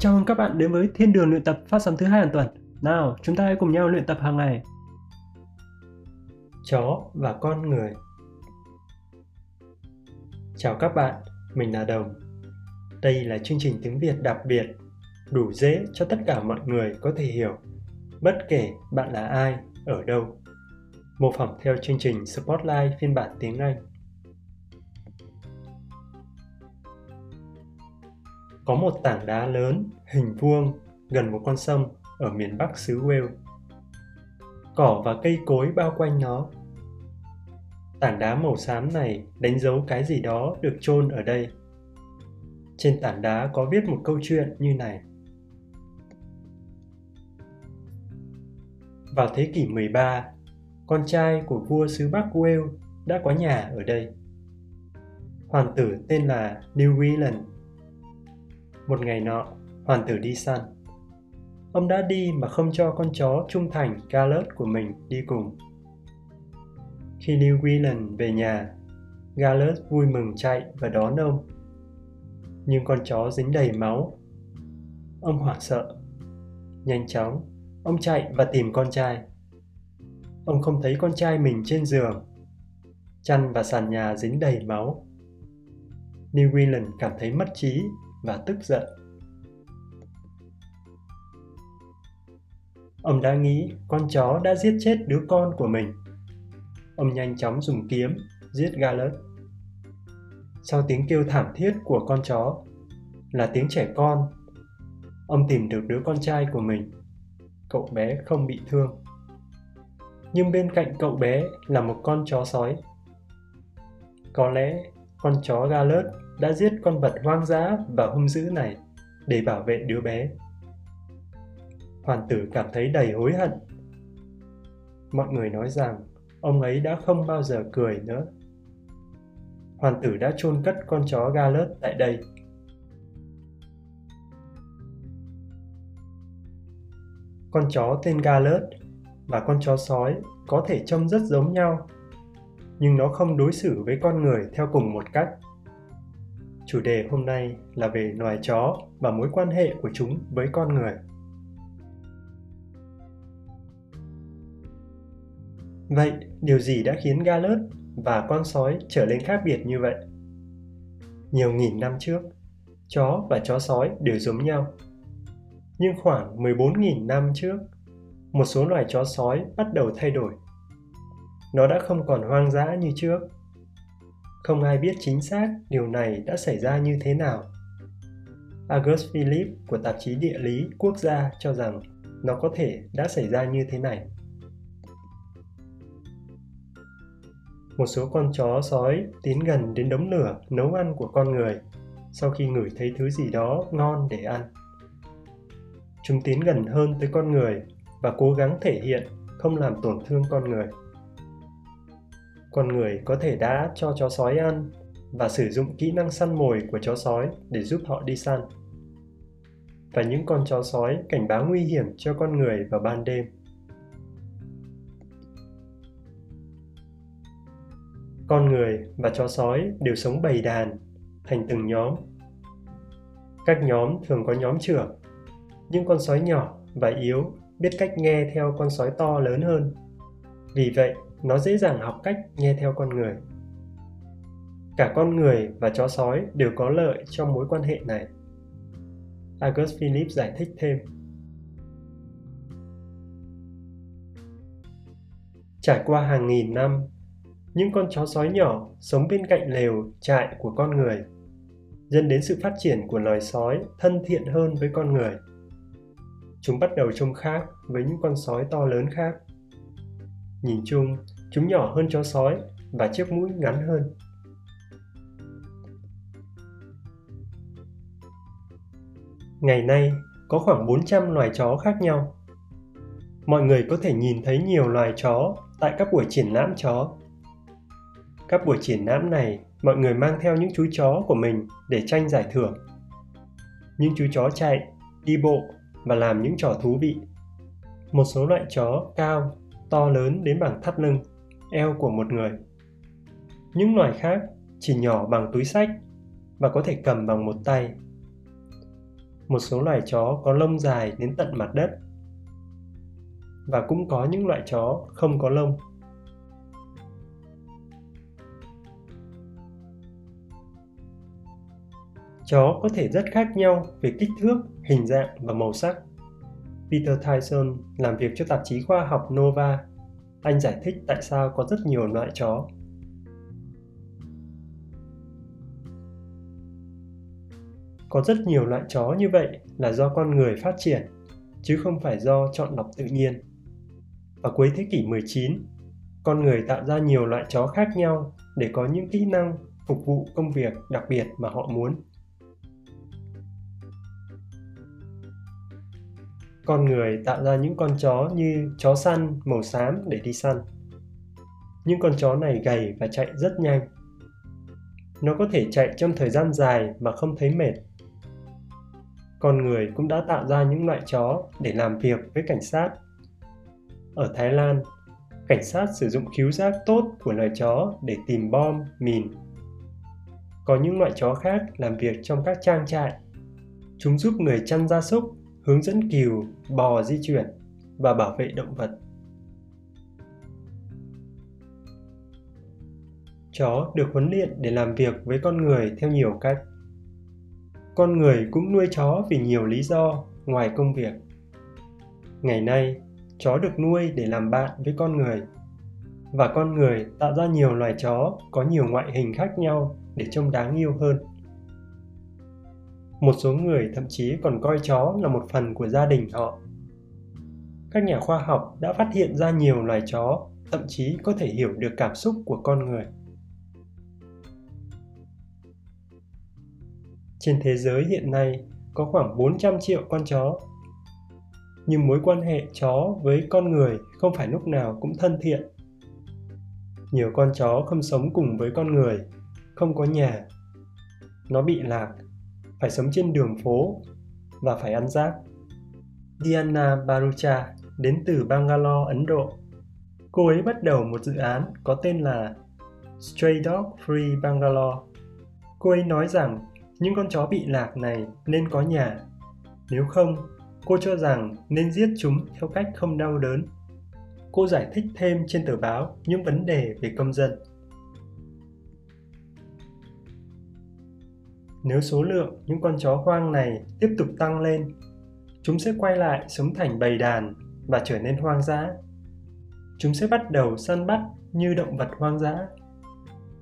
Chào mừng các bạn đến với Thiên đường luyện tập phát sóng thứ hai hàng tuần. Nào, chúng ta hãy cùng nhau luyện tập hàng ngày. Chó và con người Chào các bạn, mình là Đồng. Đây là chương trình tiếng Việt đặc biệt, đủ dễ cho tất cả mọi người có thể hiểu, bất kể bạn là ai, ở đâu. Mô phỏng theo chương trình Spotlight phiên bản tiếng Anh. Có một tảng đá lớn, hình vuông, gần một con sông ở miền Bắc xứ Wales. Cỏ và cây cối bao quanh nó. Tảng đá màu xám này đánh dấu cái gì đó được chôn ở đây. Trên tảng đá có viết một câu chuyện như này. Vào thế kỷ 13, con trai của vua xứ Bắc Wales đã có nhà ở đây. Hoàng tử tên là New Zealand một ngày nọ, hoàng tử đi săn. Ông đã đi mà không cho con chó trung thành Galert của mình đi cùng. Khi New Zealand về nhà, Galert vui mừng chạy và đón ông. Nhưng con chó dính đầy máu. Ông hoảng sợ. Nhanh chóng, ông chạy và tìm con trai. Ông không thấy con trai mình trên giường. Chăn và sàn nhà dính đầy máu. New Zealand cảm thấy mất trí và tức giận. Ông đã nghĩ con chó đã giết chết đứa con của mình. Ông nhanh chóng dùng kiếm giết Gallet. Sau tiếng kêu thảm thiết của con chó là tiếng trẻ con, ông tìm được đứa con trai của mình. Cậu bé không bị thương. Nhưng bên cạnh cậu bé là một con chó sói. Có lẽ con chó Gallet đã giết con vật hoang dã và hung dữ này để bảo vệ đứa bé. Hoàng tử cảm thấy đầy hối hận. Mọi người nói rằng ông ấy đã không bao giờ cười nữa. Hoàng tử đã chôn cất con chó Galet tại đây. Con chó tên Galet và con chó sói có thể trông rất giống nhau, nhưng nó không đối xử với con người theo cùng một cách. Chủ đề hôm nay là về loài chó và mối quan hệ của chúng với con người. Vậy, điều gì đã khiến ga-lớt và con sói trở nên khác biệt như vậy? Nhiều nghìn năm trước, chó và chó sói đều giống nhau. Nhưng khoảng 14.000 năm trước, một số loài chó sói bắt đầu thay đổi. Nó đã không còn hoang dã như trước không ai biết chính xác điều này đã xảy ra như thế nào. August Philip của tạp chí địa lý quốc gia cho rằng nó có thể đã xảy ra như thế này. Một số con chó sói tiến gần đến đống lửa nấu ăn của con người sau khi ngửi thấy thứ gì đó ngon để ăn. Chúng tiến gần hơn tới con người và cố gắng thể hiện không làm tổn thương con người con người có thể đã cho chó sói ăn và sử dụng kỹ năng săn mồi của chó sói để giúp họ đi săn. Và những con chó sói cảnh báo nguy hiểm cho con người vào ban đêm. Con người và chó sói đều sống bầy đàn, thành từng nhóm. Các nhóm thường có nhóm trưởng, những con sói nhỏ và yếu biết cách nghe theo con sói to lớn hơn. Vì vậy, nó dễ dàng học cách nghe theo con người cả con người và chó sói đều có lợi trong mối quan hệ này august philip giải thích thêm trải qua hàng nghìn năm những con chó sói nhỏ sống bên cạnh lều trại của con người dẫn đến sự phát triển của loài sói thân thiện hơn với con người chúng bắt đầu trông khác với những con sói to lớn khác Nhìn chung, chúng nhỏ hơn chó sói và chiếc mũi ngắn hơn. Ngày nay, có khoảng 400 loài chó khác nhau. Mọi người có thể nhìn thấy nhiều loài chó tại các buổi triển lãm chó. Các buổi triển lãm này, mọi người mang theo những chú chó của mình để tranh giải thưởng. Những chú chó chạy, đi bộ và làm những trò thú vị. Một số loại chó cao to lớn đến bằng thắt lưng, eo của một người. Những loài khác chỉ nhỏ bằng túi sách và có thể cầm bằng một tay. Một số loài chó có lông dài đến tận mặt đất. Và cũng có những loại chó không có lông. Chó có thể rất khác nhau về kích thước, hình dạng và màu sắc. Peter Tyson làm việc cho tạp chí khoa học Nova. Anh giải thích tại sao có rất nhiều loại chó. Có rất nhiều loại chó như vậy là do con người phát triển, chứ không phải do chọn lọc tự nhiên. Vào cuối thế kỷ 19, con người tạo ra nhiều loại chó khác nhau để có những kỹ năng phục vụ công việc đặc biệt mà họ muốn. Con người tạo ra những con chó như chó săn màu xám để đi săn. Những con chó này gầy và chạy rất nhanh. Nó có thể chạy trong thời gian dài mà không thấy mệt. Con người cũng đã tạo ra những loại chó để làm việc với cảnh sát. Ở Thái Lan, cảnh sát sử dụng khứu giác tốt của loài chó để tìm bom, mìn. Có những loại chó khác làm việc trong các trang trại. Chúng giúp người chăn gia súc hướng dẫn cừu, bò di chuyển và bảo vệ động vật. Chó được huấn luyện để làm việc với con người theo nhiều cách. Con người cũng nuôi chó vì nhiều lý do ngoài công việc. Ngày nay, chó được nuôi để làm bạn với con người và con người tạo ra nhiều loài chó có nhiều ngoại hình khác nhau để trông đáng yêu hơn một số người thậm chí còn coi chó là một phần của gia đình họ các nhà khoa học đã phát hiện ra nhiều loài chó thậm chí có thể hiểu được cảm xúc của con người trên thế giới hiện nay có khoảng 400 triệu con chó. Nhưng mối quan hệ chó với con người không phải lúc nào cũng thân thiện. Nhiều con chó không sống cùng với con người, không có nhà. Nó bị lạc phải sống trên đường phố và phải ăn rác. Diana Barucha đến từ Bangalore, Ấn Độ. Cô ấy bắt đầu một dự án có tên là Stray Dog Free Bangalore. Cô ấy nói rằng những con chó bị lạc này nên có nhà. Nếu không, cô cho rằng nên giết chúng theo cách không đau đớn. Cô giải thích thêm trên tờ báo những vấn đề về công dân. Nếu số lượng những con chó hoang này tiếp tục tăng lên, chúng sẽ quay lại sống thành bầy đàn và trở nên hoang dã. Chúng sẽ bắt đầu săn bắt như động vật hoang dã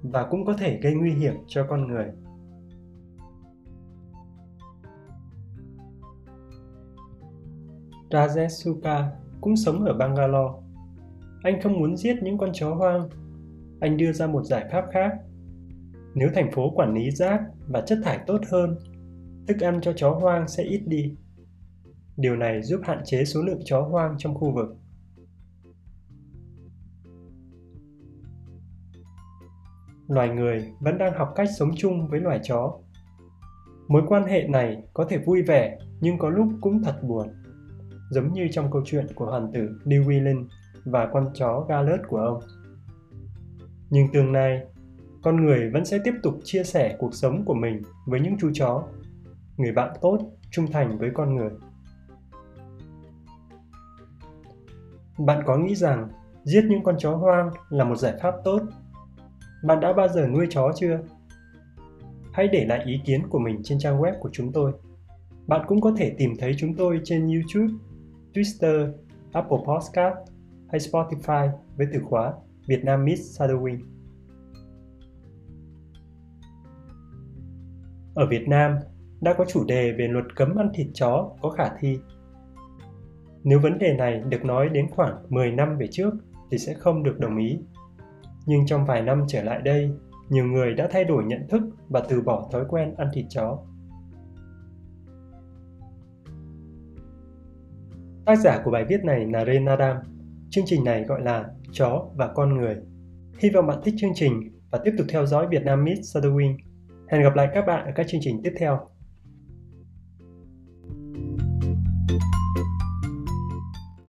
và cũng có thể gây nguy hiểm cho con người. Rajesh Suka cũng sống ở Bangalore. Anh không muốn giết những con chó hoang. Anh đưa ra một giải pháp khác nếu thành phố quản lý rác và chất thải tốt hơn, thức ăn cho chó hoang sẽ ít đi. Điều này giúp hạn chế số lượng chó hoang trong khu vực. Loài người vẫn đang học cách sống chung với loài chó. Mối quan hệ này có thể vui vẻ nhưng có lúc cũng thật buồn. Giống như trong câu chuyện của hoàng tử New và con chó Galert của ông. Nhưng tương lai, con người vẫn sẽ tiếp tục chia sẻ cuộc sống của mình với những chú chó. Người bạn tốt, trung thành với con người. Bạn có nghĩ rằng giết những con chó hoang là một giải pháp tốt? Bạn đã bao giờ nuôi chó chưa? Hãy để lại ý kiến của mình trên trang web của chúng tôi. Bạn cũng có thể tìm thấy chúng tôi trên youtube, twitter, apple podcast hay spotify với từ khóa Việt Nam Miss Shadowing. Ở Việt Nam, đã có chủ đề về luật cấm ăn thịt chó có khả thi. Nếu vấn đề này được nói đến khoảng 10 năm về trước thì sẽ không được đồng ý. Nhưng trong vài năm trở lại đây, nhiều người đã thay đổi nhận thức và từ bỏ thói quen ăn thịt chó. Tác giả của bài viết này là Ren Adam. Chương trình này gọi là Chó và con người. Hy vọng bạn thích chương trình và tiếp tục theo dõi Việt Nam Meet Shadowing Hẹn gặp lại các bạn ở các chương trình tiếp theo.